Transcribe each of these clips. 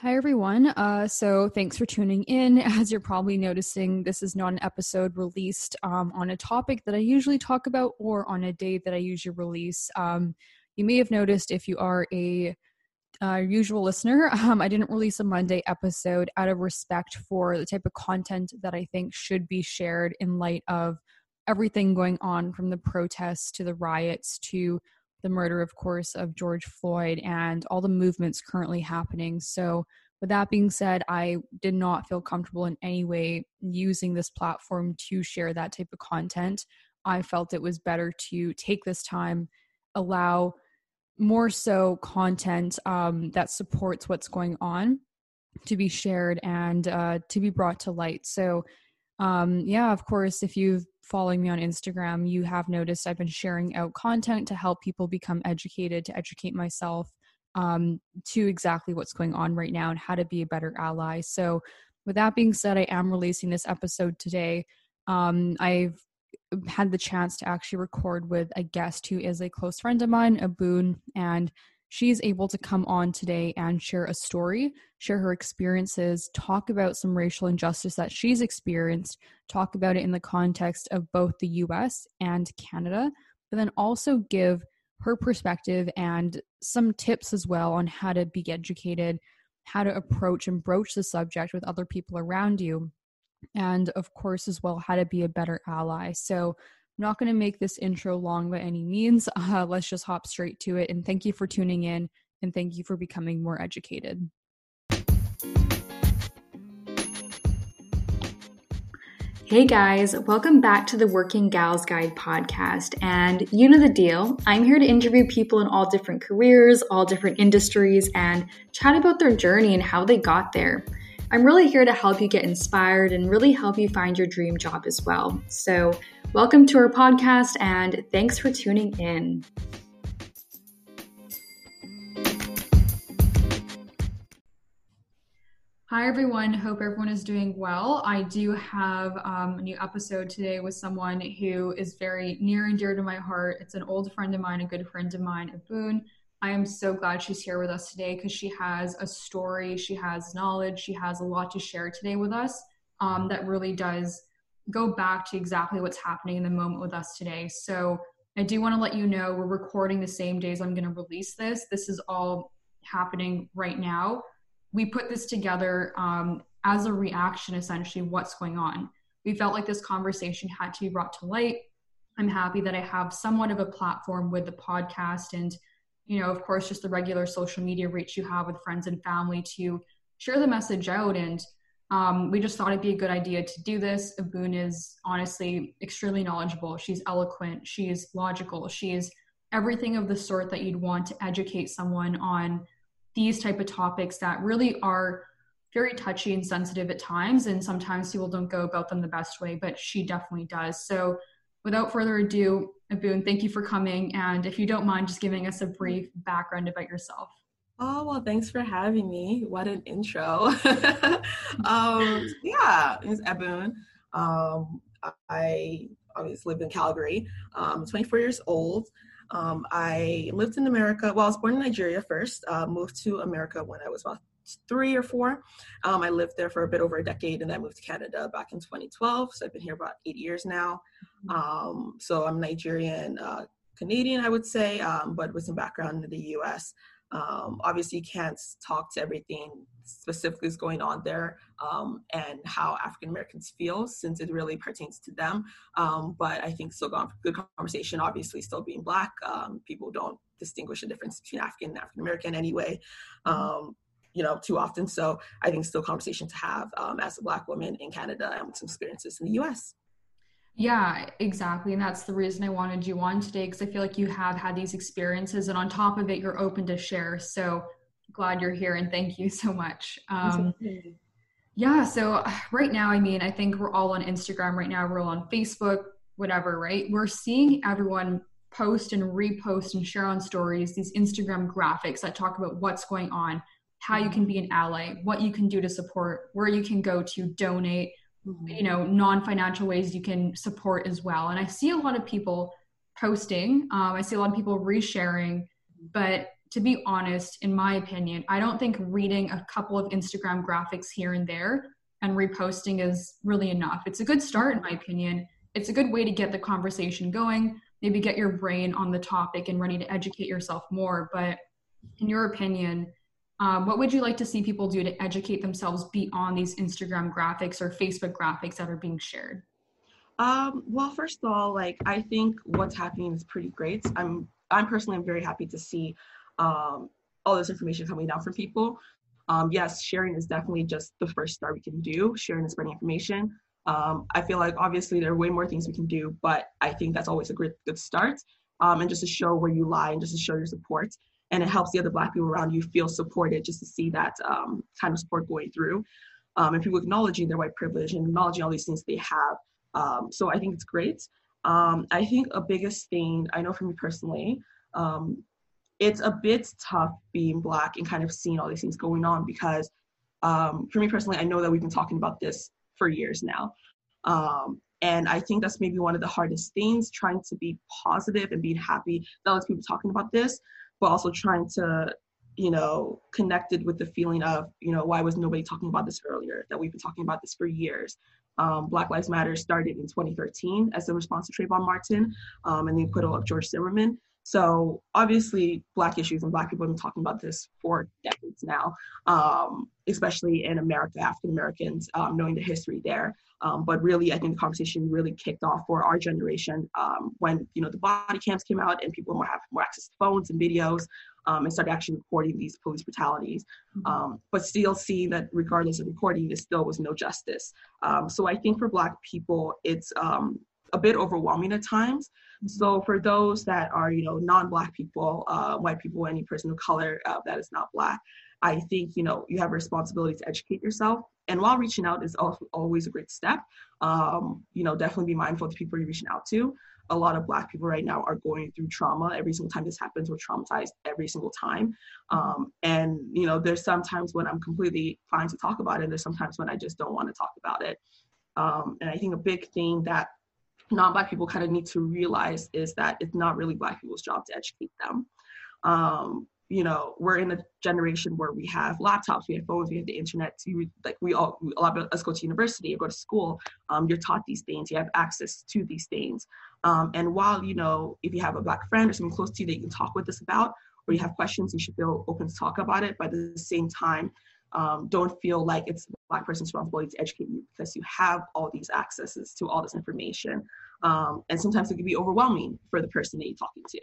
Hi, everyone. Uh, so, thanks for tuning in. As you're probably noticing, this is not an episode released um, on a topic that I usually talk about or on a day that I usually release. Um, you may have noticed if you are a uh, usual listener, um, I didn't release a Monday episode out of respect for the type of content that I think should be shared in light of everything going on from the protests to the riots to the murder, of course, of George Floyd and all the movements currently happening. So, with that being said, I did not feel comfortable in any way using this platform to share that type of content. I felt it was better to take this time, allow more so content um, that supports what's going on to be shared and uh, to be brought to light. So, um, yeah, of course, if you've following me on Instagram, you have noticed I've been sharing out content to help people become educated, to educate myself um, to exactly what's going on right now and how to be a better ally. So, with that being said, I am releasing this episode today. Um, I've had the chance to actually record with a guest who is a close friend of mine, Ebun, and she's able to come on today and share a story, share her experiences, talk about some racial injustice that she's experienced, talk about it in the context of both the US and Canada, but then also give her perspective and some tips as well on how to be educated, how to approach and broach the subject with other people around you, and of course, as well, how to be a better ally. So, Not going to make this intro long by any means. Uh, let's just hop straight to it. And thank you for tuning in and thank you for becoming more educated. Hey guys, welcome back to the Working Gals Guide podcast. And you know the deal. I'm here to interview people in all different careers, all different industries, and chat about their journey and how they got there. I'm really here to help you get inspired and really help you find your dream job as well. So, welcome to our podcast and thanks for tuning in. Hi, everyone. Hope everyone is doing well. I do have um, a new episode today with someone who is very near and dear to my heart. It's an old friend of mine, a good friend of mine, Ebun. I am so glad she's here with us today because she has a story, she has knowledge, she has a lot to share today with us um, that really does go back to exactly what's happening in the moment with us today. So I do want to let you know we're recording the same days I'm going to release this. This is all happening right now. We put this together um, as a reaction, essentially, what's going on. We felt like this conversation had to be brought to light. I'm happy that I have somewhat of a platform with the podcast and you know, of course, just the regular social media reach you have with friends and family to share the message out. And um, we just thought it'd be a good idea to do this. Ebun is honestly extremely knowledgeable. She's eloquent. She's logical. She's everything of the sort that you'd want to educate someone on these type of topics that really are very touchy and sensitive at times and sometimes people don't go about them the best way but she definitely does so without further ado, Ebun, thank you for coming. And if you don't mind just giving us a brief background about yourself. Oh, well, thanks for having me. What an intro. um, yeah, it's Ebun. Um, I obviously live in Calgary. I'm 24 years old. Um, I lived in America. Well, I was born in Nigeria first, uh, moved to America when I was about three or four. Um, I lived there for a bit over a decade and then moved to Canada back in 2012. So I've been here about eight years now. Mm-hmm. Um, so I'm Nigerian, uh, Canadian, I would say, um, but with some background in the US. Um, obviously, you can't talk to everything specifically is going on there um, and how African Americans feel since it really pertains to them. Um, but I think still good conversation. Obviously, still being black, um, people don't distinguish the difference between African and African American anyway. Um, you know, too often. So I think still conversation to have um, as a Black woman in Canada and with some experiences in the US. Yeah, exactly. And that's the reason I wanted you on today because I feel like you have had these experiences and on top of it, you're open to share. So glad you're here and thank you so much. Um, yeah, so right now, I mean, I think we're all on Instagram right now, we're all on Facebook, whatever, right? We're seeing everyone post and repost and share on stories these Instagram graphics that talk about what's going on how you can be an ally, what you can do to support, where you can go to donate, mm-hmm. you know, non-financial ways you can support as well. And I see a lot of people posting. Um, I see a lot of people resharing, but to be honest, in my opinion, I don't think reading a couple of Instagram graphics here and there and reposting is really enough. It's a good start, in my opinion. It's a good way to get the conversation going, maybe get your brain on the topic and ready to educate yourself more. But in your opinion, um, what would you like to see people do to educate themselves beyond these Instagram graphics or Facebook graphics that are being shared? Um, well, first of all, like I think what's happening is pretty great. I'm I'm personally I'm very happy to see um, all this information coming down from people. Um, yes, sharing is definitely just the first start we can do. Sharing and spreading information. Um, I feel like obviously there are way more things we can do, but I think that's always a great good start. Um, and just to show where you lie and just to show your support and it helps the other black people around you feel supported just to see that um, kind of support going through. Um, and people acknowledging their white privilege and acknowledging all these things they have. Um, so i think it's great. Um, i think a biggest thing i know for me personally um, it's a bit tough being black and kind of seeing all these things going on because um, for me personally i know that we've been talking about this for years now. And I think that's maybe one of the hardest things, trying to be positive and being happy that other people talking about this but also trying to you know connected with the feeling of you know why was nobody talking about this earlier that we've been talking about this for years? Um, black lives matter started in 2013 as a response to trayvon martin um, and the acquittal of george zimmerman so obviously black issues and black people have been talking about this for decades now um, especially in america african americans um, knowing the history there um, but really, I think the conversation really kicked off for our generation um, when you know the body cams came out and people more have more access to phones and videos um, and started actually recording these police brutalities. Mm-hmm. Um, but still seeing that regardless of recording, there still was no justice. Um, so I think for Black people, it's um, a bit overwhelming at times. Mm-hmm. So for those that are you know non-Black people, uh, white people, any person of color uh, that is not Black, I think you know you have a responsibility to educate yourself. And while reaching out is also always a great step um, you know definitely be mindful of the people you're reaching out to. A lot of black people right now are going through trauma. Every single time this happens we're traumatized every single time. Um, and you know there's sometimes when i'm completely fine to talk about it and there's sometimes when i just don't want to talk about it. Um, and i think a big thing that non-black people kind of need to realize is that it's not really black people's job to educate them. Um, you know we're in a generation where we have laptops we have phones we have the internet like we all a lot of us go to university or go to school. Um, you're taught these things you have access to these things. Um, and while you know if you have a black friend or someone close to you that you can talk with us about or you have questions you should feel open to talk about it. But at the same time um, don't feel like it's black person's responsibility to educate you because you have all these accesses to all this information um, and sometimes it can be overwhelming for the person that you're talking to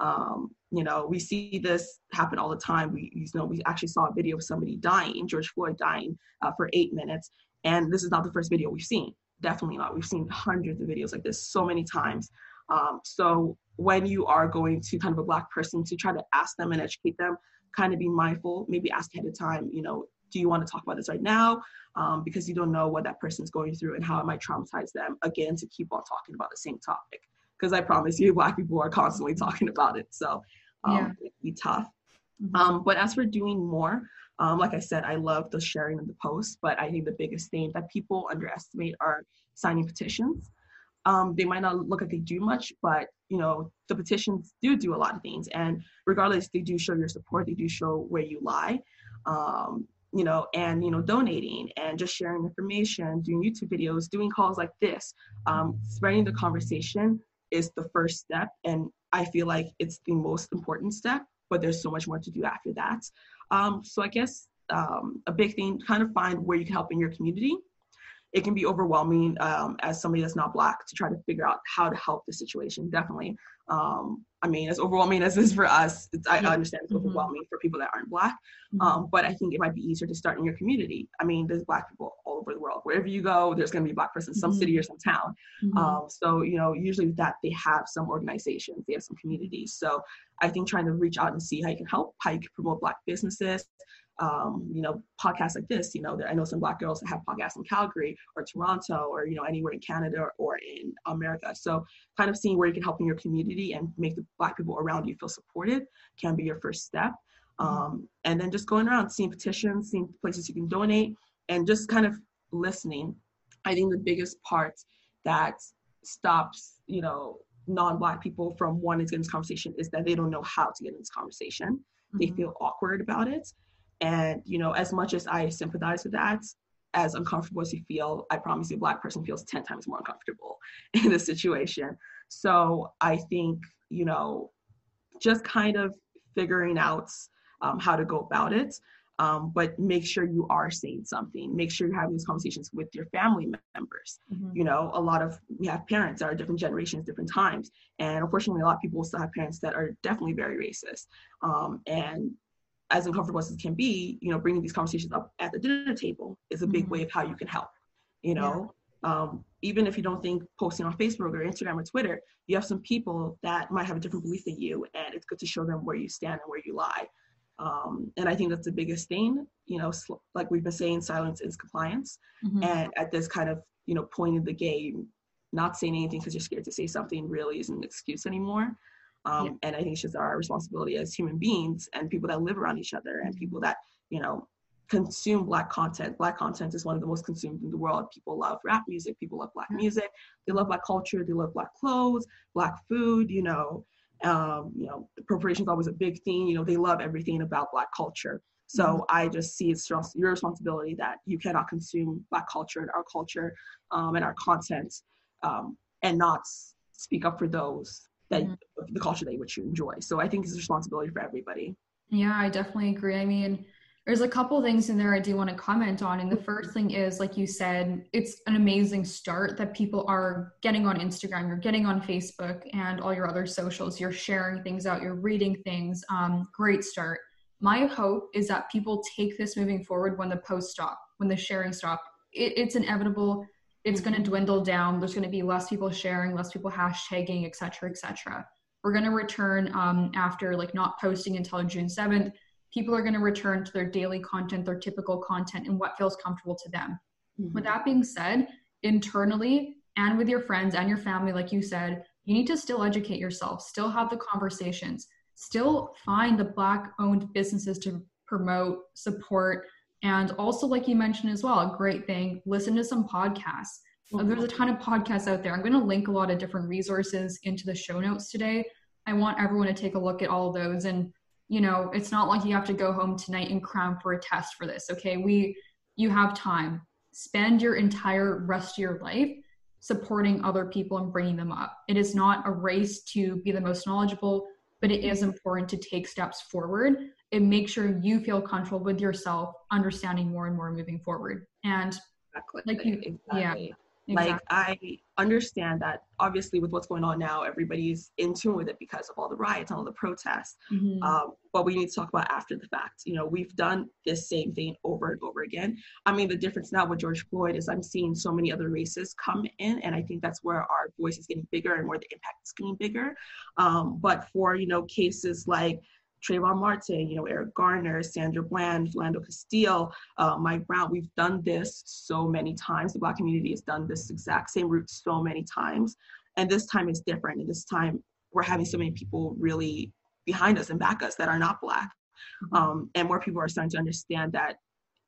um, you know, we see this happen all the time. We, you know, we actually saw a video of somebody dying, George Floyd dying uh, for eight minutes, and this is not the first video we've seen. Definitely not. We've seen hundreds of videos like this so many times. Um, so when you are going to kind of a black person to try to ask them and educate them, kind of be mindful. Maybe ask ahead of time. You know, do you want to talk about this right now? Um, because you don't know what that person's going through and how it might traumatize them again to keep on talking about the same topic because I promise you, Black people are constantly talking about it. So um, yeah. it'd be tough. Mm-hmm. Um, but as for doing more, um, like I said, I love the sharing of the posts, but I think the biggest thing that people underestimate are signing petitions. Um, they might not look like they do much, but you know the petitions do do a lot of things, and regardless, they do show your support. They do show where you lie, um, you know, and you know donating and just sharing information, doing YouTube videos, doing calls like this, um, spreading the conversation is the first step. And i feel like it's the most important step but there's so much more to do after that. Um, so i guess um, a big thing kind of find where you can help in your community it can be overwhelming um, as somebody that's not black to try to figure out how to help the situation definitely um, I mean, as overwhelming as this for us, I understand it's mm-hmm. overwhelming for people that aren't black. Mm-hmm. Um, but I think it might be easier to start in your community. I mean, there's black people all over the world. Wherever you go, there's going to be a black person, in some mm-hmm. city or some town. Mm-hmm. Um, so you know, usually with that, they have some organizations, they have some communities. So I think trying to reach out and see how you can help, how you can promote black businesses, um, you know, podcasts like this. You know, I know some Black girls that have podcasts in Calgary or Toronto or you know anywhere in Canada or in America. So, kind of seeing where you can help in your community and make the Black people around you feel supported can be your first step. Mm-hmm. Um, and then just going around, seeing petitions, seeing places you can donate, and just kind of listening. I think the biggest part that stops, you know, non-black people from wanting to get in this conversation is that they don't know how to get in this conversation they feel awkward about it and you know as much as i sympathize with that as uncomfortable as you feel i promise you a black person feels 10 times more uncomfortable in this situation. So i think you know just kind of figuring out um, how to go about it um, but make sure you are saying something. Make sure you're having these conversations with your family members. Mm-hmm. you know a lot of we have parents that are different generations different times. And unfortunately a lot of people still have parents that are definitely very racist. Um, and as uncomfortable as it can be you know bringing these conversations up at the dinner table is a big mm-hmm. way of how you can help you know yeah. um, even if you don't think posting on facebook or instagram or twitter you have some people that might have a different belief than you and it's good to show them where you stand and where you lie um, and I think that's the biggest thing, you know, sl- like we've been saying, silence is compliance. Mm-hmm. And at this kind of, you know, point in the game, not saying anything because you're scared to say something really isn't an excuse anymore. Um, yeah. And I think it's just our responsibility as human beings and people that live around each other and people that, you know, consume black content. Black content is one of the most consumed in the world. People love rap music, people love black music, they love black culture, they love black clothes, black food, you know, um, you know, appropriation is always a big thing. You know, they love everything about Black culture. So mm-hmm. I just see it's your responsibility that you cannot consume Black culture and our culture um, and our content um, and not speak up for those that mm-hmm. the culture that which you enjoy. So I think it's a responsibility for everybody. Yeah, I definitely agree. I mean, there's a couple things in there I do want to comment on. And the first thing is, like you said, it's an amazing start that people are getting on Instagram, you're getting on Facebook and all your other socials, you're sharing things out, you're reading things. Um, great start. My hope is that people take this moving forward when the posts stop, when the sharing stop. It, it's inevitable. It's going to dwindle down. There's going to be less people sharing, less people hashtagging, etc., etc. We're going to return um, after like not posting until June 7th people are going to return to their daily content, their typical content, and what feels comfortable to them. Mm-hmm. With that being said, internally and with your friends and your family, like you said, you need to still educate yourself, still have the conversations, still find the Black owned businesses to promote, support, and also, like you mentioned as well, a great thing, listen to some podcasts. Mm-hmm. There's a ton of podcasts out there. I'm going to link a lot of different resources into the show notes today. I want everyone to take a look at all of those and you know it's not like you have to go home tonight and cram for a test for this okay we you have time spend your entire rest of your life supporting other people and bringing them up it is not a race to be the most knowledgeable but it is important to take steps forward and makes sure you feel comfortable with yourself understanding more and more moving forward and exactly. like you exactly. yeah Exactly. Like I understand that obviously with what's going on now, everybody's in tune with it because of all the riots and all the protests. Mm-hmm. Um, but we need to talk about after the fact. You know, we've done this same thing over and over again. I mean, the difference now with George Floyd is I'm seeing so many other races come in, and I think that's where our voice is getting bigger and where the impact is getting bigger. Um, but for you know cases like Trayvon Martin, you know, Eric Garner, Sandra Bland, Philando Castile, uh, Mike Brown. We've done this so many times. The Black community has done this exact same route so many times. And this time is different. And this time we're having so many people really behind us and back us that are not Black. Mm-hmm. Um, and more people are starting to understand that,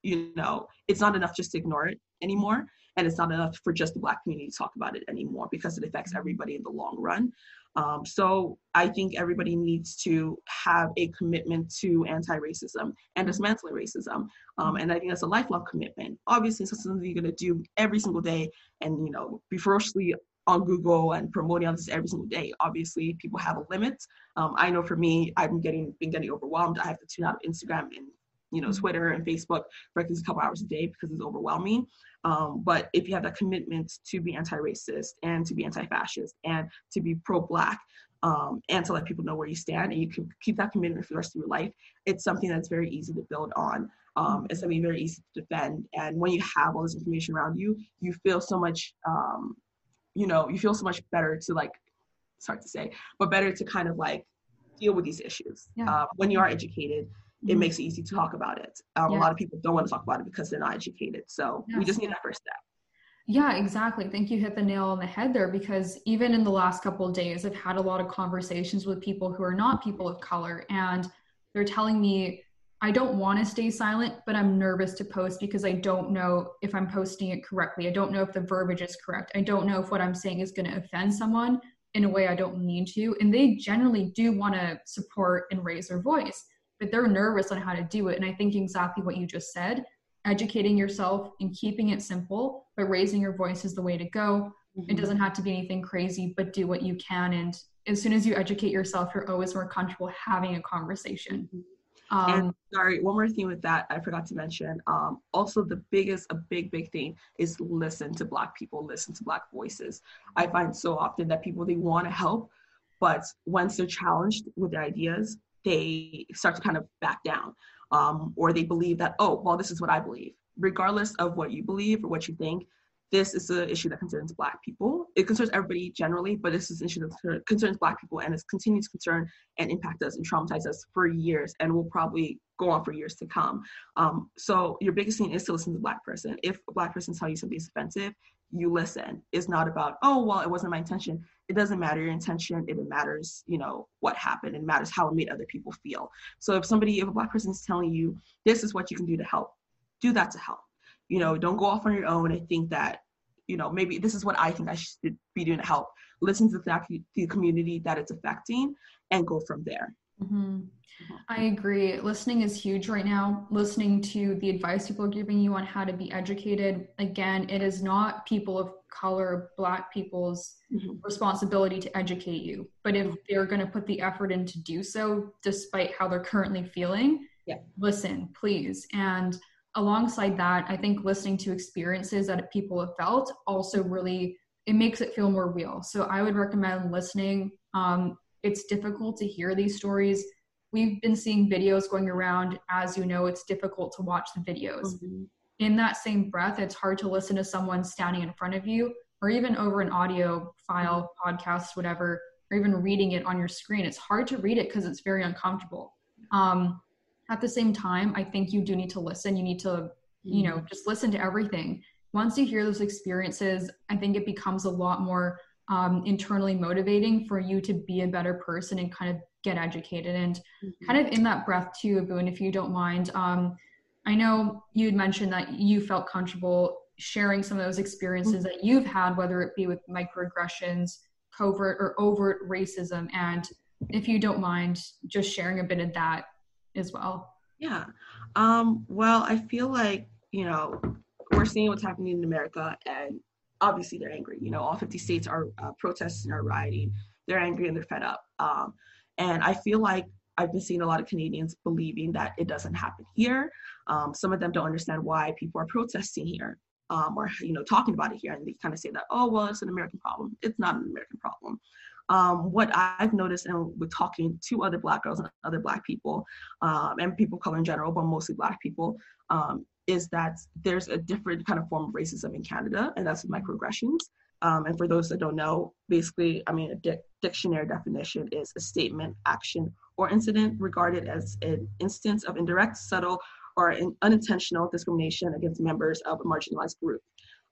you know, it's not enough just to ignore it anymore. And it's not enough for just the Black community to talk about it anymore because it affects mm-hmm. everybody in the long run. Um, so I think everybody needs to have a commitment to anti-racism and dismantling racism. Um, and I think that's a lifelong commitment. Obviously, it's something you're to do every single day and, you know, be ferociously on Google and promoting this every single day. Obviously, people have a limit. Um, I know for me, I've been getting been getting overwhelmed. I have to tune out Instagram and you know Twitter and Facebook for at least a couple hours a day because it's overwhelming. Um, but if you have that commitment to be anti-racist and to be anti-fascist and to be pro-black um, and to let people know where you stand and you can keep that commitment for the rest of your life, it's something that's very easy to build on. Um, it's something very easy to defend. And when you have all this information around you, you feel so much, um, you know, you feel so much better to like, start to say, but better to kind of like deal with these issues yeah. uh, when you are educated it mm-hmm. makes it easy to talk about it. Um, yeah. A lot of people don't want to talk about it because they're not educated. So yes. we just need that first step. Yeah, exactly. Think you hit the nail on the head there because even in the last couple of days, I've had a lot of conversations with people who are not people of color, and they're telling me, I don't want to stay silent, but I'm nervous to post because I don't know if I'm posting it correctly. I don't know if the verbiage is correct. I don't know if what I'm saying is going to offend someone in a way I don't mean to. And they generally do want to support and raise their voice but they're nervous on how to do it. And I think exactly what you just said educating yourself and keeping it simple, but raising your voice is the way to go. Mm-hmm. It doesn't have to be anything crazy, but do what you can. And as soon as you educate yourself, you're always more comfortable having a conversation. Mm-hmm. Um, and sorry, one more thing with that I forgot to mention. Um, also, the biggest, a big, big thing is listen to Black people, listen to Black voices. I find so often that people they want to help, but once they're challenged with their ideas, they start to kind of back down, um, or they believe that oh, well, this is what I believe. Regardless of what you believe or what you think, this is an issue that concerns Black people. It concerns everybody generally, but this is an issue that concerns Black people and it continues to concern and impact us and traumatize us for years and will probably go on for years to come. Um, so your biggest thing is to listen to the Black person. If a Black person tells you something is offensive, you listen. It's not about, oh, well, it wasn't my intention. It doesn't matter your intention. It matters, you know, what happened. It matters how it made other people feel. So if somebody, if a Black person is telling you, this is what you can do to help, do that to help you know don't go off on your own and think that you know maybe this is what i think i should be doing to help listen to the, the community that it's affecting and go from there mm-hmm. I agree. Listening is huge right now. Listening to the advice people are giving you on how to be educated. Again, it is not people of color, Black people's mm-hmm. responsibility to educate you. But if they're going to put the effort in to do so, despite how they're currently feeling, yeah. listen, please. And alongside that, I think listening to experiences that people have felt also really it makes it feel more real. So I would recommend listening. Um, it's difficult to hear these stories. We've been seeing videos going around. As you know, it's difficult to watch the videos. Mm-hmm. In that same breath, it's hard to listen to someone standing in front of you or even over an audio file, mm-hmm. podcast, whatever, or even reading it on your screen. It's hard to read it because it's very uncomfortable. Um, at the same time i think you do need to listen you need to you know mm-hmm. just listen to everything once you hear those experiences i think it becomes a lot more um, internally motivating for you to be a better person and kind of get educated and mm-hmm. kind of in that breath too boone if you don't mind um, i know you had mentioned that you felt comfortable sharing some of those experiences mm-hmm. that you've had whether it be with microaggressions covert or overt racism and if you don't mind just sharing a bit of that as well? Yeah. Um, well, I feel like, you know, we're seeing what's happening in America, and obviously they're angry. You know, all 50 states are uh, protesting or rioting. They're angry and they're fed up. Um, and I feel like I've been seeing a lot of Canadians believing that it doesn't happen here. Um, some of them don't understand why people are protesting here um, or you know talking about it here, and they kind of say that oh well it's an American problem. It's not an American problem um, what I've noticed and with talking to other Black girls and other Black people um, and people of color in general, but mostly Black people, um, is that there's a different kind of form of racism in Canada, and that's microaggressions. Um, and for those that don't know, basically, I mean, a di- dictionary definition is a statement, action, or incident regarded as an instance of indirect, subtle, or unintentional discrimination against members of a marginalized group.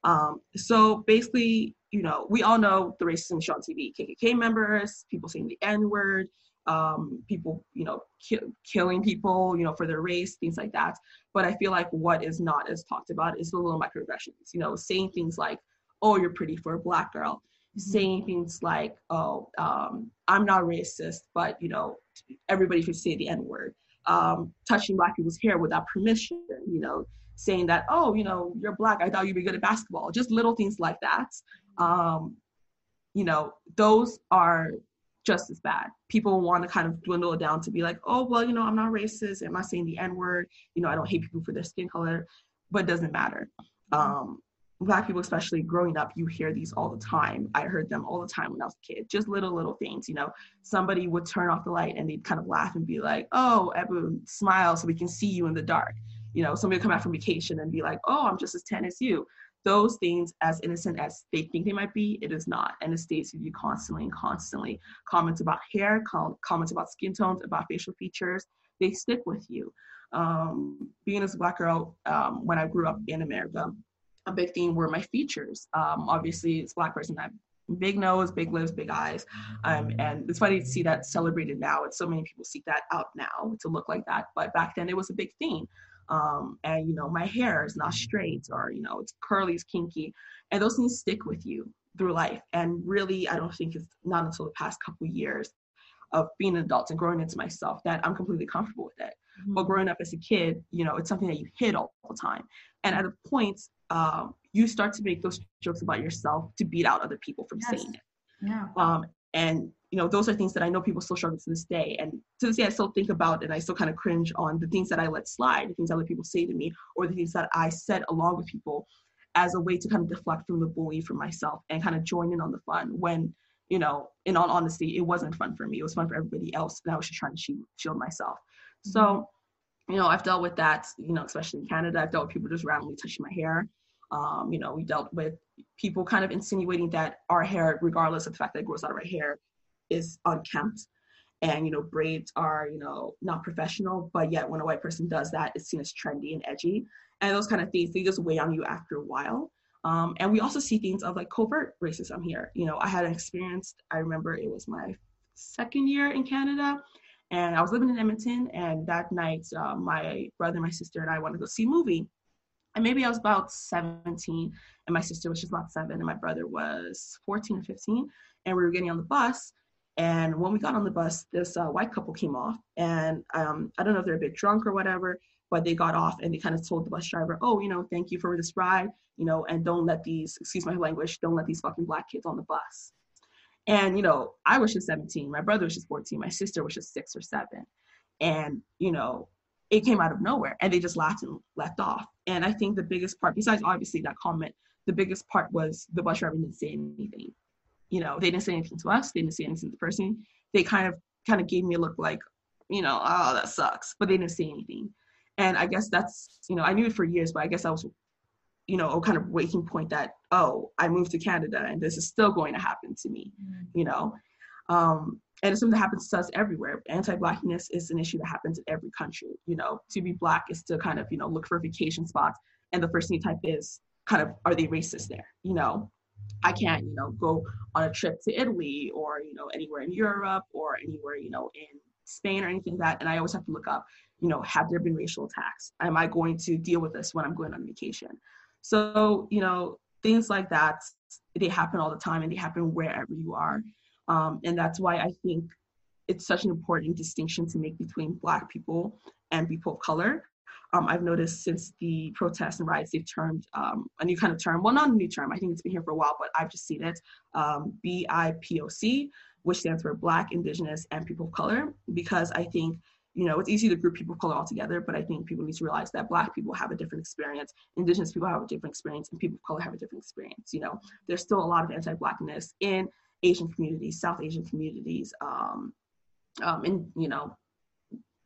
Um, so basically, you know, we all know the racism show on TV, KKK members, people saying the N word, um, people, you know, ki- killing people, you know, for their race, things like that. But I feel like what is not as talked about is the little microaggressions, you know, saying things like, oh, you're pretty for a black girl, mm-hmm. saying things like, oh, um, I'm not racist, but, you know, everybody should say the N word, um, touching black people's hair without permission, you know, saying that, oh, you know, you're black. I thought you'd be good at basketball. Just little things like that. Um, you know, those are just as bad. People want to kind of dwindle it down to be like, oh, well, you know, I'm not racist. I'm not saying the N word. You know, I don't hate people for their skin color, but it doesn't matter. Um, black people, especially growing up, you hear these all the time. I heard them all the time when I was a kid. Just little, little things. You know, somebody would turn off the light and they'd kind of laugh and be like, oh, Ebun, smile so we can see you in the dark you know, somebody come back from vacation and be like, oh, I'm just as tan as you. Those things, as innocent as they think they might be, it is not. And it stays with you constantly and constantly. Comments about hair, com- comments about skin tones, about facial features, they stick with you. Um, being as a black girl, um, when I grew up in America, a big thing were my features. Um, obviously, it's black person. I big nose, big lips, big eyes. Um, and it's funny to see that celebrated now. It's so many people seek that out now to look like that. But back then it was a big thing um, and you know my hair is not straight or you know it's curly, it's kinky, and those things stick with you through life. And really, I don't think it's not until the past couple years of being an adult and growing into myself that I'm completely comfortable with it. Mm-hmm. But growing up as a kid, you know, it's something that you hid all the time. And at a point, um, you start to make those jokes about yourself to beat out other people from yes. saying it. Yeah. Um, and you know, those are things that I know people still struggle to this day. And to this day, I still think about and I still kind of cringe on the things that I let slide, the things that other people say to me, or the things that I said along with people as a way to kind of deflect from the bully for myself and kind of join in on the fun when you know in all honesty it wasn't fun for me. It was fun for everybody else and i was just trying to shield, myself. So you know i've dealt with that you know especially in canada. I've dealt with people just randomly touching my hair. Um, you know we dealt with people kind of insinuating that our hair regardless of the fact that it grows out of our hair is unkempt and you know braids are you know not professional but yet when a white person does that it's seen as trendy and edgy. And those kind of things they just weigh on you after a while. Um, and we also see things of like covert racism here. You know i had an experience i remember it was my second year in canada and i was living in edmonton and that night uh, my brother my sister and i wanted to go see a movie. And maybe i was about 17 and my sister was just about seven and my brother was 14 or 15 and we were getting on the bus and when we got on the bus, this uh, white couple came off, and um, I don't know if they're a bit drunk or whatever, but they got off and they kind of told the bus driver, oh, you know, thank you for this ride, you know, and don't let these, excuse my language, don't let these fucking black kids on the bus. And, you know, I was just 17, my brother was just 14, my sister was just six or seven. And, you know, it came out of nowhere and they just laughed and left off. And I think the biggest part, besides obviously that comment, the biggest part was the bus driver didn't say anything. You know, they didn't say anything to us, they didn't say anything to the person. They kind of kind of gave me a look like, you know, oh, that sucks. But they didn't say anything and i guess that's you know i knew it for years but i guess i was you know a kind of waking point that oh i moved to canada and this is still going to happen to me mm-hmm. you know um, and it's something that happens to us everywhere anti-blackness is an issue that happens in every country you know to be black is to kind of you know look for vacation spots and the first thing you type is kind of are they racist there you know i can't you know go on a trip to italy or you know anywhere in europe or anywhere you know in spain or anything like that and i always have to look up you know, have there been racial attacks? Am I going to deal with this when I'm going on vacation? So, you know, things like that, they happen all the time and they happen wherever you are. Um, and that's why I think it's such an important distinction to make between Black people and people of color. Um, I've noticed since the protests and riots, they've termed um, a new kind of term. Well, not a new term. I think it's been here for a while, but I've just seen it. Um, BIPOC, which stands for Black, Indigenous, and People of Color, because I think you know, it's easy to group people of color all together, but I think people need to realize that Black people have a different experience, Indigenous people have a different experience, and people of color have a different experience. You know, there's still a lot of anti-Blackness in Asian communities, South Asian communities, um, um, in you know,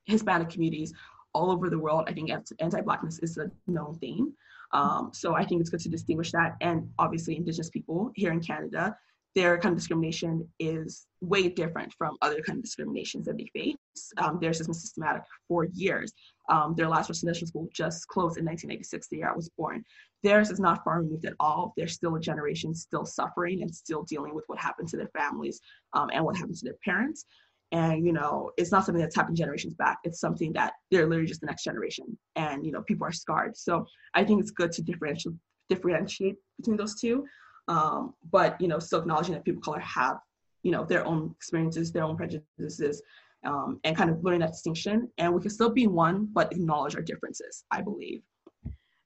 Hispanic communities all over the world. I think anti-Blackness is a known thing. Um, so I think it's good to distinguish that, and obviously Indigenous people here in Canada their kind of discrimination is way different from other kind of discriminations that they face. Um, theirs has been systematic for years. Um, their last residential school just closed in 1996, the year I was born. Theirs is not far removed at all. They're still a generation still suffering and still dealing with what happened to their families um, and what happened to their parents. And you know, it's not something that's happened generations back. It's something that they're literally just the next generation, and you know, people are scarred. So I think it's good to differentiate differentiate between those two. Um, but you know still acknowledging that people of color have you know their own experiences their own prejudices um, and kind of learning that distinction. And we can still be one but acknowledge our differences i believe.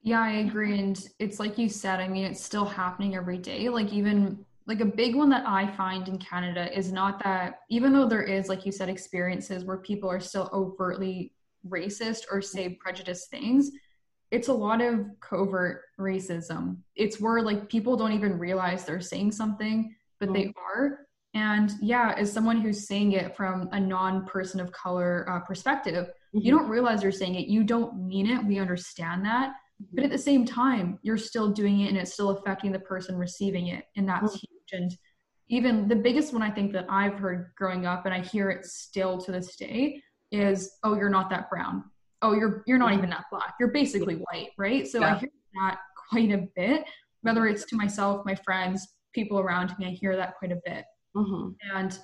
Yeah i agree. And it's like you said i mean it's still happening every day. Like even like a big one that i find in canada is not that even though there is like you said experiences where people are still overtly racist or say prejudiced things it's a lot of covert racism. It's where like people don't even realize they're saying something, but mm-hmm. they are. And yeah, as someone who's saying it from a non person of color uh, perspective, mm-hmm. you don't realize you're saying it. You don't mean it. We understand that. Mm-hmm. But at the same time, you're still doing it and it's still affecting the person receiving it. And that's And even the biggest one I think that I've heard growing up, and I hear it still to this day, is, oh, you're not that brown oh you're you're not even that black you're basically white right so yeah. i hear that quite a bit whether it's to myself my friends people around me i hear that quite a bit mm-hmm. and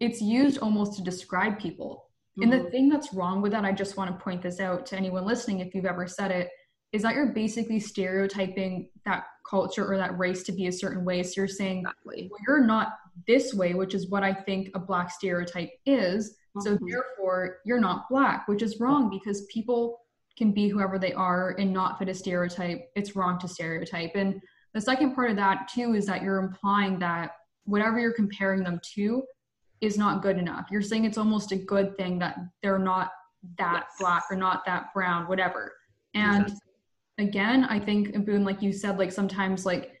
it's used almost to describe people mm-hmm. and the mm-hmm. thing that's wrong with that i just want to point this out to anyone listening if you've ever said it is that you're basically stereotyping that culture or that race to be a certain way so you're saying exactly. well, you're not this way which is what i think a black stereotype is Mm-hmm. So therefore, you're not black, which is wrong because people can be whoever they are and not fit a stereotype. It's wrong to stereotype. And the second part of that too is that you're implying that whatever you're comparing them to is not good enough. You're saying it's almost a good thing that they're not that yes. black or not that brown, whatever. And exactly. Again, I think Boone, like you said, like sometimes like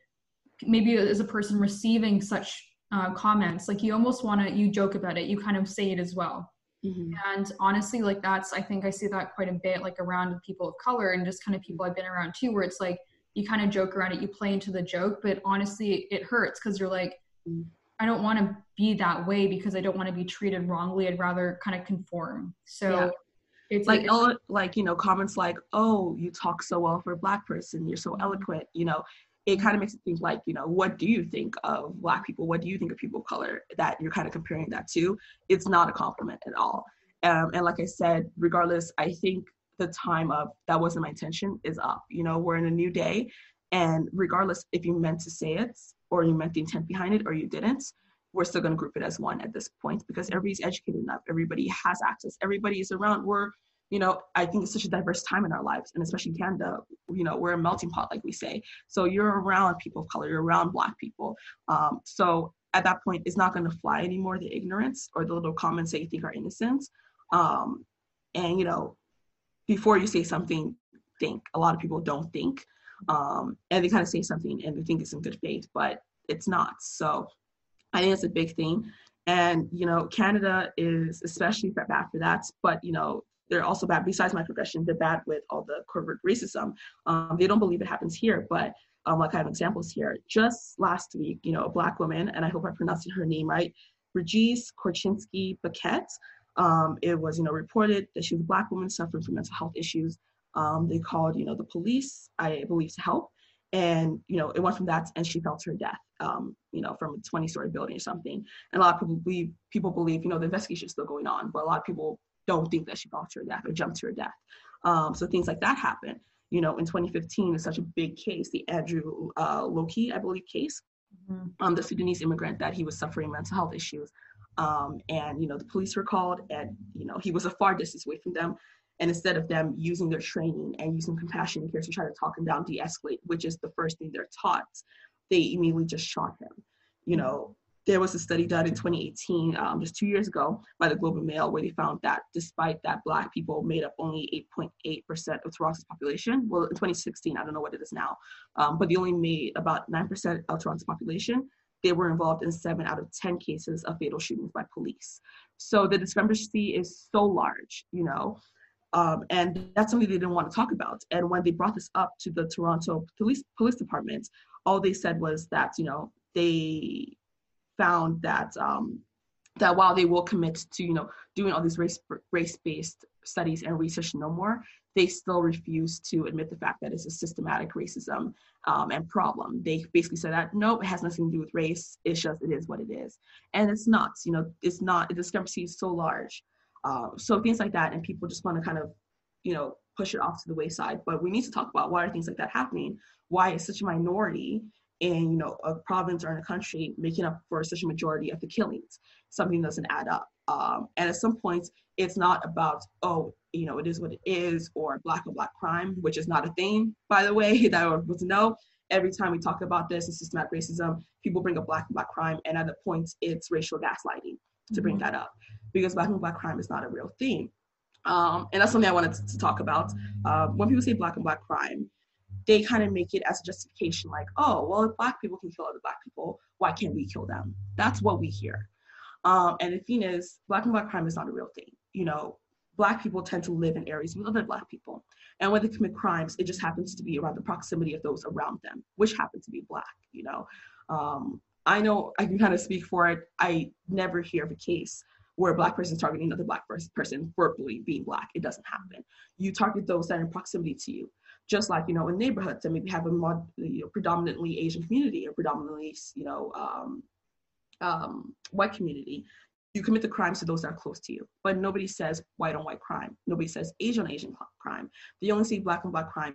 maybe as a person receiving such uh, comments, like you almost want to you joke about it, you kind of say it as well. Mm-hmm. And honestly, like that's I think I see that quite a bit, like around people of color and just kind of people I've been around too, where it's like you kind of joke around it, you play into the joke, but honestly, it hurts because you're like, mm-hmm. I don't want to be that way because I don't want to be treated wrongly. I'd rather kind of conform. So yeah. It's like, oh, like, you know, comments like, oh, you talk so well for a black person. You're so eloquent. You know, it kind of makes it think like, you know, what do you think of black people? What do you think of people of color that you're kind of comparing that to? It's not a compliment at all. Um, and like I said, regardless, I think the time of that wasn't my intention is up. You know, we're in a new day. And regardless if you meant to say it or you meant the intent behind it or you didn't, we're still going to group it as one at this point because everybody's educated enough. Everybody has access. Everybody is around. We're, you know, I think it's such a diverse time in our lives, and especially Canada, you know, we're a melting pot, like we say. So you're around people of color, you're around Black people. Um, so at that point, it's not going to fly anymore the ignorance or the little comments that you think are innocent. Um, and you know, before you say something, think. A lot of people don't think um, and they kind of say something and they think it's in good faith, but it's not. So I think it's a big thing. And you know, Canada is especially bad for that. But you know, they're also bad. Besides microaggression, they're bad with all the covert racism. Um, they don't believe it happens here, but um, like I have examples here. Just last week, you know, a black woman, and I hope I pronounced her name right, Regis Korchinski Paquet. Um, it was, you know, reported that she was a black woman suffering from mental health issues. Um, they called, you know, the police, I believe, to help. And, you know, it went from that and she fell to her death, um, you know, from a 20 story building or something. And a lot of people believe, people believe, you know, the investigation is still going on, but a lot of people don't think that she fell to her death or jumped to her death. Um, so things like that happen. You know, in 2015, it's such a big case, the Andrew uh, Loku, I believe, case, mm-hmm. um, the Sudanese immigrant that he was suffering mental health issues. Um, and you know the police were called and you know he was a far distance away from them and instead of them using their training and using compassion and care to try to talk him down, de-escalate, which is the first thing they're taught, they immediately just shot him. You know, there was a study done in 2018, um, just two years ago, by the Globe and Mail, where they found that despite that Black people made up only 8.8% of Toronto's population, well, in 2016, I don't know what it is now, um, but they only made about 9% of Toronto's population. They were involved in seven out of 10 cases of fatal shootings by police. So the discrepancy is so large, you know. Um, and that's something they didn't want to talk about. And when they brought this up to the Toronto police police department, all they said was that you know they found that um, that while they will commit to you know doing all these race race based studies and research no more, they still refuse to admit the fact that it's a systematic racism um, and problem. They basically said that no, it has nothing to do with race. It's just it is what it is, and it's not. You know, it's not. The discrepancy is so large um, so things like that, and people just want to kind of, you know, push it off to the wayside. But we need to talk about why are things like that happening? Why is such a minority in you know a province or in a country making up for such a majority of the killings? Something doesn't add up. Um, and at some points, it's not about oh, you know, it is what it is, or black on black crime, which is not a thing, by the way, that I would know. Every time we talk about this and systematic racism, people bring up black and black crime, and at the point, it's racial gaslighting to bring mm-hmm. that up because black and black crime is not a real thing. Um, and that's something I wanted to, to talk about. Uh, when people say black and black crime, they kind of make it as a justification, like, oh, well, if black people can kill other black people, why can't we kill them? That's what we hear. Um, and the thing is, black and black crime is not a real thing. You know, black people tend to live in areas with other black people. And when they commit crimes, it just happens to be around the proximity of those around them, which happen to be black, you know. Um, I know I can kind of speak for it. I never hear of a case where a black person is targeting another black person for being black. It doesn't happen. You target those that are in proximity to you. Just like, you know, in neighborhoods that maybe have a mod, you know, predominantly Asian community or predominantly, you know, um, um, white community, you commit the crimes to those that are close to you. But nobody says white on white crime. Nobody says Asian on Asian crime. They only see black on black crime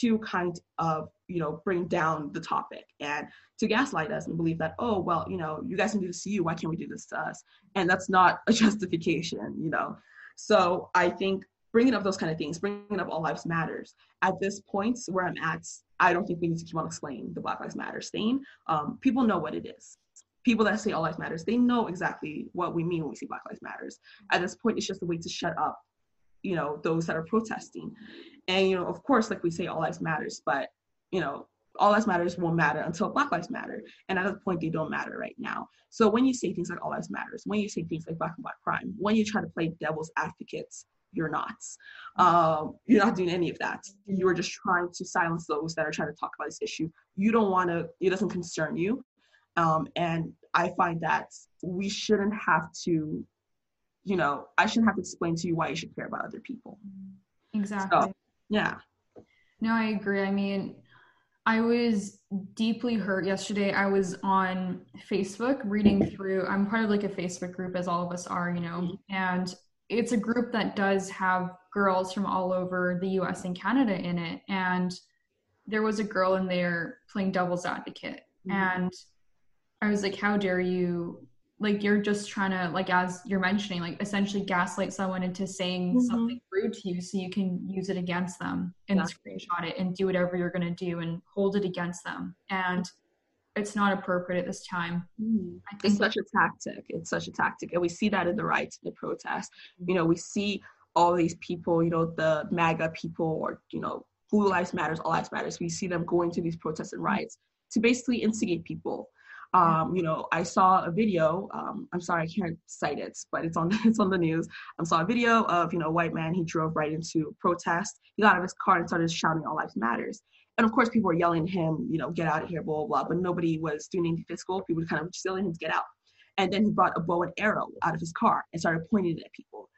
to kind of, you know, bring down the topic and to gaslight us and believe that, oh, well, you know, you guys can do this to you. Why can't we do this to us? And that's not a justification, you know. So I think bringing up those kind of things, bringing up all lives matters. At this point where I'm at, I don't think we need to keep on explaining the Black Lives Matter stain. Um, people know what it is people that say all lives matters, they know exactly what we mean when we say Black Lives Matters. At this point, it's just a way to shut up, you know, those that are protesting. And you know, of course, like we say, all lives matters, but you know, all lives matters won't matter until Black Lives Matter. And at that point, they don't matter right now. So when you say things like all lives matters, when you say things like Black and Black crime, when you try to play devil's advocates, you're not. Um, you're not doing any of that. You're just trying to silence those that are trying to talk about this issue. You don't want to. It doesn't concern you. Um, and I find that we shouldn't have to, you know, I shouldn't have to explain to you why you should care about other people. Exactly. So, yeah. No, I agree. I mean, I was deeply hurt yesterday. I was on Facebook reading through, I'm part of like a Facebook group, as all of us are, you know, and it's a group that does have girls from all over the US and Canada in it. And there was a girl in there playing devil's advocate. Mm-hmm. And I was like, how dare you? Like, you're just trying to, like, as you're mentioning, like, essentially gaslight someone into saying mm-hmm. something rude to you so you can use it against them and yeah. screenshot it and do whatever you're going to do and hold it against them. And it's not appropriate at this time. Mm. It's such a tactic. It's such a tactic. And we see that in the right, the protest. Mm-hmm. You know, we see all these people, you know, the MAGA people or, you know, Blue Lives Matters, All Lives Matters. We see them going to these protests and mm-hmm. riots to basically instigate people um, you know, I saw a video. Um, I'm sorry, I can't cite it, but it's on it's on the news. I saw a video of you know a white man. He drove right into a protest. He got out of his car and started shouting "All lives matters." And of course, people were yelling at him, you know, "Get out of here!" Blah blah blah. But nobody was doing anything physical. People were kind of just yelling at him to get out. And then he brought a bow and arrow out of his car and started pointing it at people.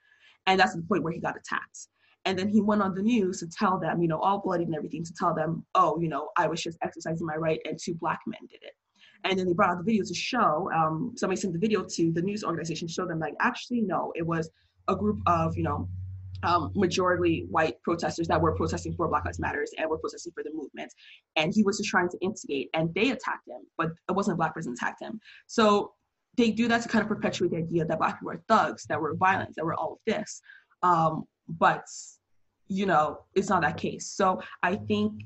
And that's the point where he got attacked. And then he went on the news to tell them, you know, all bloody and everything, to tell them, oh, you know, I was just exercising my right, and two black men did it and then they brought out the video to show um, somebody sent the video to the news organization to show them like actually no it was a group of you know um, majority white protesters that were protesting for black lives matters and were protesting for the movement. And he was just trying to instigate and they attacked him but it wasn't a black person attacked him. So they do that to kind of perpetuate the idea that black people are thugs that were violent that were all of this. Um, but you know it's not that case. So i think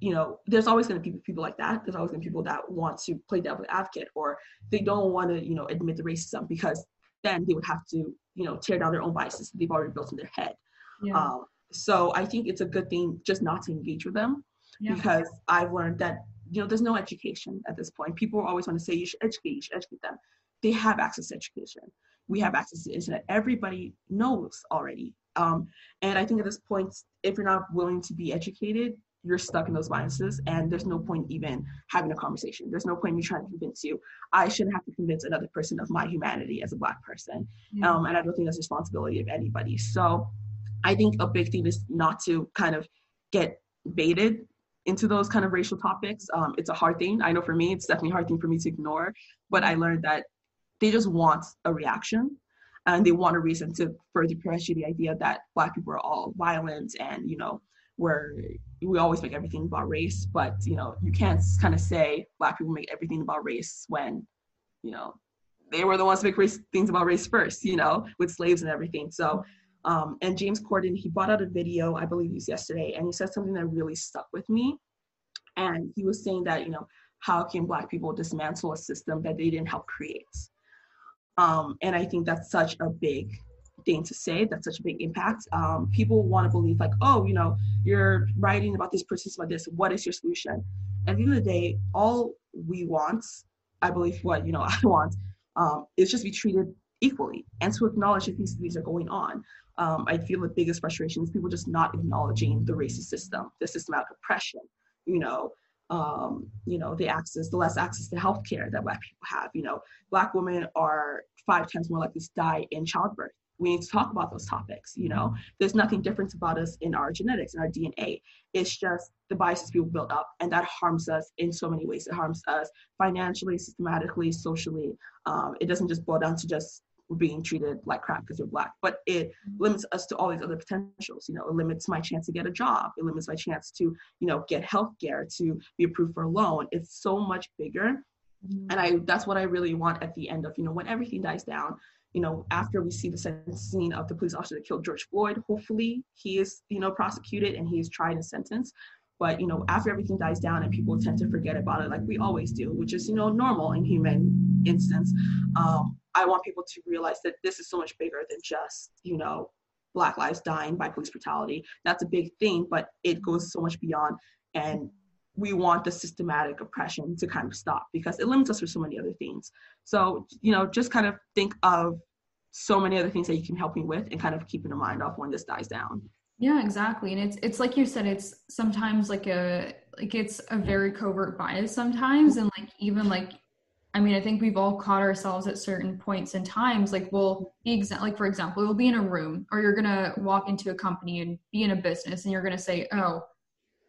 you know, there's always going to be people like that. There's always going to be people that want to play devil's advocate or they don't want to, you know, admit the racism because then they would have to, you know, tear down their own biases that they've already built in their head. Yeah. Um, so I think it's a good thing just not to engage with them yeah. because I've learned that, you know, there's no education at this point. People always want to say you should educate, you should educate them. They have access to education. We have access to the internet. Everybody knows already. Um, and I think at this point, if you're not willing to be educated, you're stuck in those biases and there's no point even having a conversation. There's no point me trying to convince you. I shouldn't have to convince another person of my humanity as a black person yeah. um, and i don't think that's responsibility of anybody. So i think a big thing is not to kind of get baited into those kind of racial topics. Um, it's a hard thing. I know for me it's definitely a hard thing for me to ignore but i learned that they just want a reaction and they want a reason to further perpetuate the idea that black people are all violent and you know where we always make everything about race, but you know, you can't kind of say black people make everything about race when, you know, they were the ones to make race things about race first, you know, with slaves and everything. So um, and James Corden, he brought out a video, I believe it was yesterday, and he said something that really stuck with me. And he was saying that, you know, how can black people dismantle a system that they didn't help create? Um, and I think that's such a big thing to say that's such a big impact. Um, people want to believe like oh you know you're writing about this person about this what is your solution? At the end of the day all we want i believe what you know i want um, is just be treated equally and to acknowledge that these things are going on. Um, i feel the biggest frustration is people just not acknowledging the racist system the systematic oppression you know um, you know, the access, the less access to healthcare that Black people have. You know, Black women are five times more likely to die in childbirth we need to talk about those topics you know there's nothing different about us in our genetics and our dna it's just the biases people built up and that harms us in so many ways it harms us financially systematically socially um, it doesn't just boil down to just we're being treated like crap because we're black. But it mm-hmm. limits us to all these other potentials. You know, it limits my chance to get a job. It limits my chance to, you know, get health care, to be approved for a loan. It's so much bigger. Mm-hmm. And I that's what I really want at the end of, you know, when everything dies down, you know, after we see the sentencing of the police officer that killed George Floyd, hopefully he is, you know, prosecuted and he is tried and sentenced. But you know, after everything dies down and people tend to forget about it, like we always do, which is you know normal in human instance. Um, I want people to realize that this is so much bigger than just you know Black lives dying by police brutality. That's a big thing, but it goes so much beyond. And we want the systematic oppression to kind of stop because it limits us for so many other things. So, you know, just kind of think of so many other things that you can help me with and kind of keep in mind of when this dies down. Yeah, exactly. And it's it's like you said, it's sometimes like a like it's a very covert bias sometimes and like even like I mean, I think we've all caught ourselves at certain points in times. Like we'll be exa- like for example, we'll be in a room or you're gonna walk into a company and be in a business and you're gonna say, Oh,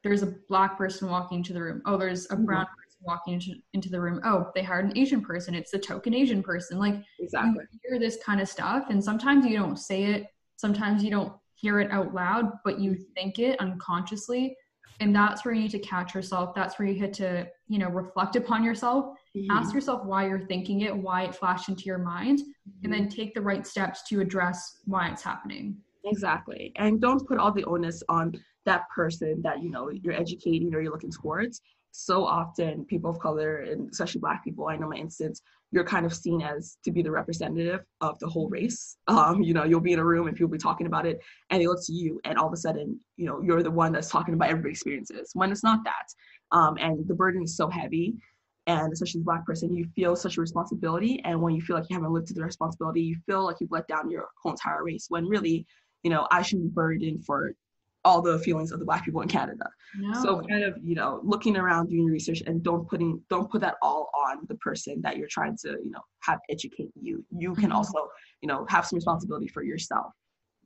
there's a black person walking into the room. Oh, there's a brown mm-hmm. person walking into, into the room. Oh, they hired an Asian person. It's the token Asian person. Like exactly. you hear this kind of stuff and sometimes you don't say it. Sometimes you don't hear it out loud, but you think it unconsciously. And that's where you need to catch yourself. That's where you hit to, you know, reflect upon yourself, mm-hmm. ask yourself why you're thinking it, why it flashed into your mind, mm-hmm. and then mm-hmm. take the right steps to address why it's happening. Exactly. And don't put all the onus on that person that, you know, you're educating or you're looking towards so often people of color and especially black people i know my instance you're kind of seen as to be the representative of the whole race. Um, you know you'll be in a room and people be talking about it and they look to you and all of a sudden you know you're the one that's talking about everybody's experiences when it's not that. Um, and the burden is so heavy and especially as a black person you feel such a responsibility and when you feel like you haven't lived to the responsibility you feel like you've let down your whole entire race when really you know i should be burdened for all the feelings of the black people in Canada. No. So kind of, you know, looking around doing research and don't putting don't put that all on the person that you're trying to, you know, have educate you. You can mm-hmm. also, you know, have some responsibility for yourself.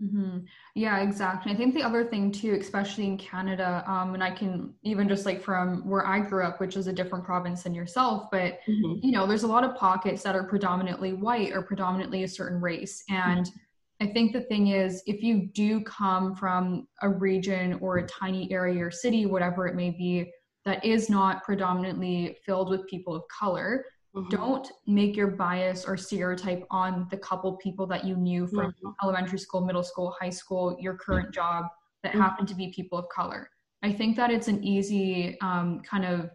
Mm-hmm. Yeah, exactly. I think the other thing too, especially in Canada, um, and I can even just like from where I grew up, which is a different province than yourself, but mm-hmm. you know, there's a lot of pockets that are predominantly white or predominantly a certain race, and mm-hmm I think the thing is, if you do come from a region or a tiny area or city, whatever it may be, that is not predominantly filled with people of color, mm-hmm. don't make your bias or stereotype on the couple people that you knew from mm-hmm. elementary school, middle school, high school, your current job that mm-hmm. happen to be people of color. I think that it's an easy um, kind of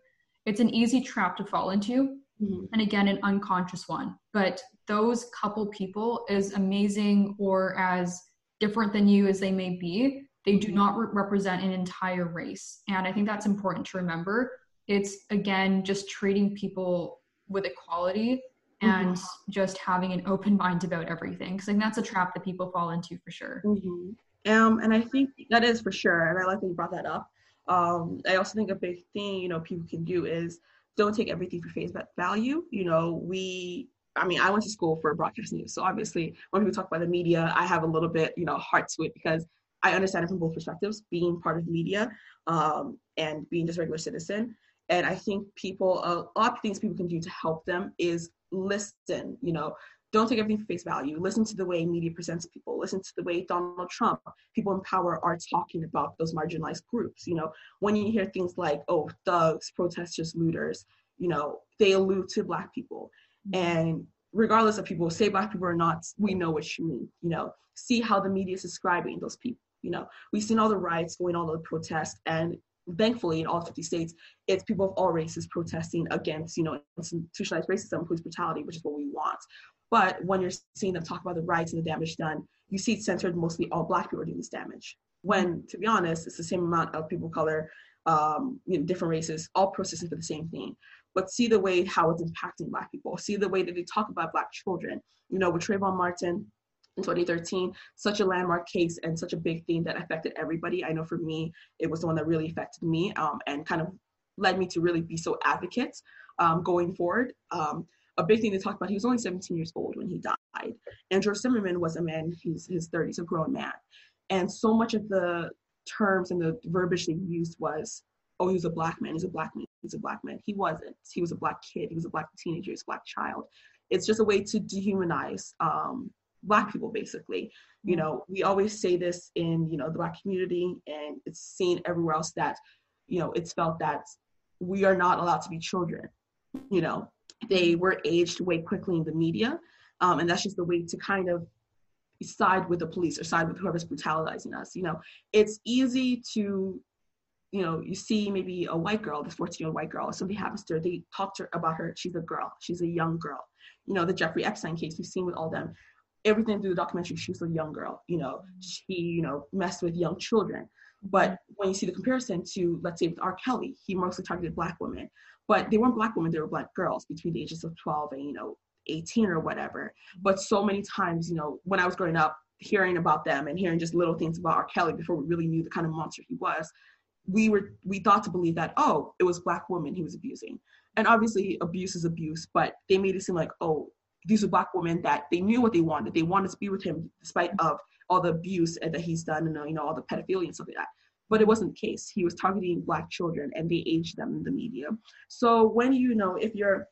it's an easy trap to fall into mm-hmm. and again an unconscious one but those couple people as amazing or as different than you as they may be they do not re- represent an entire race and i think that's important to remember it's again just treating people with equality and mm-hmm. just having an open mind about everything because i think that's a trap that people fall into for sure mm-hmm. um, and i think that is for sure and i like that you brought that up um, i also think a big thing you know people can do is don't take everything for face value. You know, we I mean, I went to school for broadcast news. So obviously when people talk about the media, I have a little bit, you know, heart to it because I understand it from both perspectives, being part of the media um, and being just a regular citizen. And I think people, a lot of things people can do to help them is listen, you know, don't take everything for face value. Listen to the way media presents people. Listen to the way Donald Trump, people in power are talking about those marginalized groups. You know, when you hear things like, oh, thugs, protesters, looters, you know, they allude to black people. Mm-hmm. And regardless of people say black people or not, we know what you mean. You know, see how the media is describing those people. You know, we've seen all the riots going all the protests, and thankfully in all 50 states, it's people of all races protesting against, you know, institutionalized racism, police brutality, which is what we want. But when you're seeing them talk about the rights and the damage done, you see it centered mostly all black people doing this damage. When, to be honest, it's the same amount of people of color, um, you know, different races, all processing for the same thing. But see the way how it's impacting black people. See the way that they talk about black children. You know, with Trayvon Martin in 2013, such a landmark case and such a big thing that affected everybody. I know for me, it was the one that really affected me um, and kind of led me to really be so advocate um, going forward. Um, a big thing to talk about. He was only 17 years old when he died. And George Zimmerman was a man, he's his 30s, a grown man. And so much of the terms and the verbiage they used was, oh, he was a black man, he's a black man, he's a black man. He wasn't. He was a black kid, he was a black teenager, he's a black child. it's just a way to dehumanize um, black people basically you mm-hmm. know we always say this in you know the black community and it's seen everywhere else that you know it's felt that we are not allowed to be children you know they were aged way quickly in the media um, and that's just the way to kind of side with the police or side with whoever's brutalizing us you know? It's easy to you know you see maybe a white girl this 14 year old white girl something happens to her they talk to her about her she's a girl she's a young girl. You know the jeffrey epstein case we've seen with all them everything through the documentary she was a young girl you know? She you know messed with young children. But when you see the comparison to let's say with r. Kelly he mostly targeted black women but they weren't black women they were black girls between the ages of 12 and you know 18 or whatever. But so many times you know when i was growing up hearing about them and hearing just little things about r. Kelly before we really knew the kind of monster he was we were we thought to believe that oh it was black women he was abusing. And obviously abuse is abuse but they made it seem like oh these were black women that they knew what they wanted. They wanted to be with him despite of all the abuse that he's done and you know all the pedophilia and stuff like that. But it wasn't the case. He was targeting black children and they aged them in the media. So when you know if you're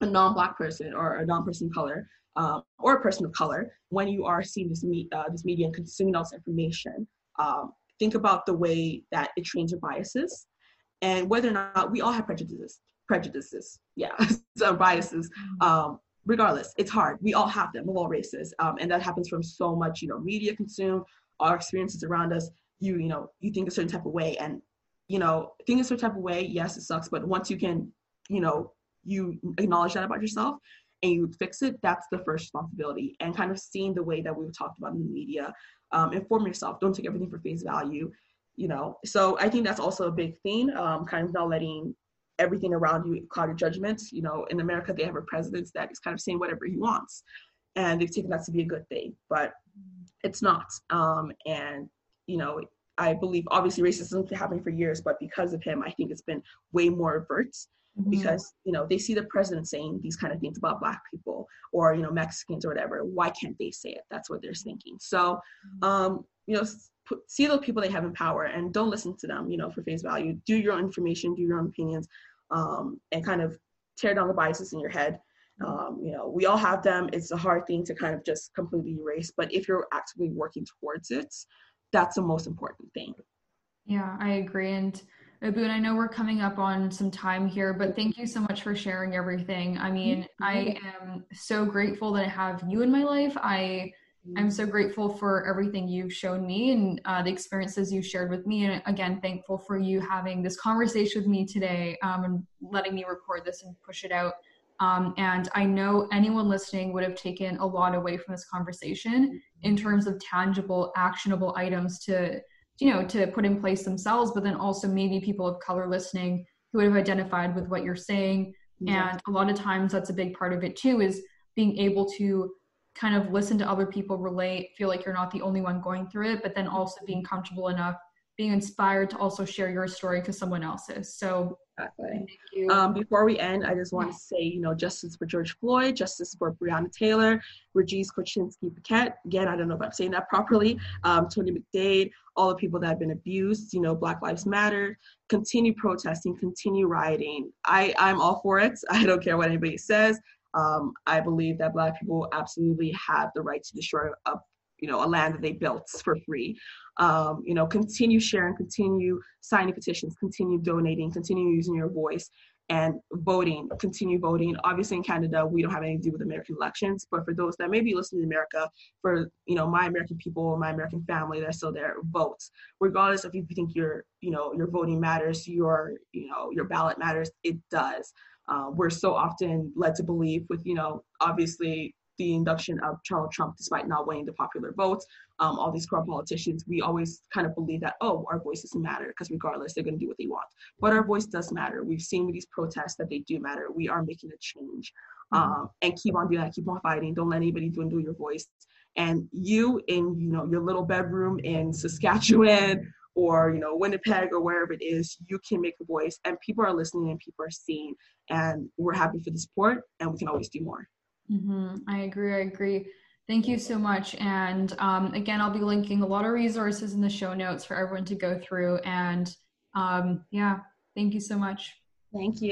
a non-black person or a non-person of color um, or a person of color when you are seeing this, me- uh, this media and consuming all this information. Um, think about the way that it trains your biases and whether or not we all have prejudices prejudices. Yeah some biases um, regardless it's hard. We all have them. Of all races. Um, and that happens from so much you know media consumed our experiences around us. You you know you think a certain type of way and you know think a certain type of way yes it sucks but once you can you know you acknowledge that about yourself and you fix it that's the first responsibility. And kind of seeing the way that we've talked about in the media um, inform yourself. Don't take everything for face value you know. So i think that's also a big thing um, kind of not letting everything around you cloud your judgments. You know in america they have a president that is kind of saying whatever he wants and they've taken that to be a good thing but it's not. Um, and you know i believe obviously racism has been happening for years but because of him i think it's been way more overt mm-hmm. because you know they see the president saying these kind of things about black people or you know mexicans or whatever why can't they say it? That's what they're thinking. So mm-hmm. um you know put, see those people they have in power and don't listen to them you know for face value. Do your own information do your own opinions um and kind of tear down the biases in your head. Mm-hmm. um, you know we all have them. It's a hard thing to kind of just completely erase but if you're actively working towards it that's the most important thing. Yeah i agree. And Ebun, I know we're coming up on some time here, but thank you so much for sharing everything. I mean, I am so grateful that I have you in my life. I I'm so grateful for everything you've shown me and uh, the experiences you shared with me. And again, thankful for you having this conversation with me today um, and letting me record this and push it out. Um, and I know anyone listening would have taken a lot away from this conversation in terms of tangible, actionable items to you know to put in place themselves but then also maybe people of color listening who would have identified with what you're saying yeah. and a lot of times that's a big part of it too is being able to kind of listen to other people relate feel like you're not the only one going through it but then also being comfortable enough being inspired to also share your story to someone else's so Exactly. Um, before we end, I just want to say, you know, justice for George Floyd, justice for Breonna Taylor, Regis Korchinski Paquet. Again, I don't know if I'm saying that properly. Um, Tony McDade, all the people that have been abused. You know, Black Lives Matter. Continue protesting, continue rioting. I I'm all for it. I don't care what anybody says. Um, I believe that Black people absolutely have the right to destroy a you know a land that they built for free um, you know continue sharing continue signing petitions continue donating continue using your voice and voting continue voting. Obviously in canada we don't have anything to do with american elections but for those that may be listening to america for you know my american people my american family that's still there vote regardless of if you think your you know your voting matters your you know your ballot matters it does. Uh, we're so often led to believe with you know obviously the induction of Donald Trump, despite not winning the popular vote, um, all these corrupt politicians, we always kind of believe that, oh, our voices matter because regardless, they're going to do what they want. But our voice does matter. We've seen with these protests that they do matter. We are making a change. Mm-hmm. Um, and keep on doing that, keep on fighting. Don't let anybody dwindle your voice. And you in, you know, your little bedroom in Saskatchewan or, you know, Winnipeg or wherever it is, you can make a voice and people are listening and people are seeing. And we're happy for the support and we can always do more. Mm-hmm. I agree. I agree. Thank you so much. And um, again, I'll be linking a lot of resources in the show notes for everyone to go through. And um, yeah, thank you so much. Thank you.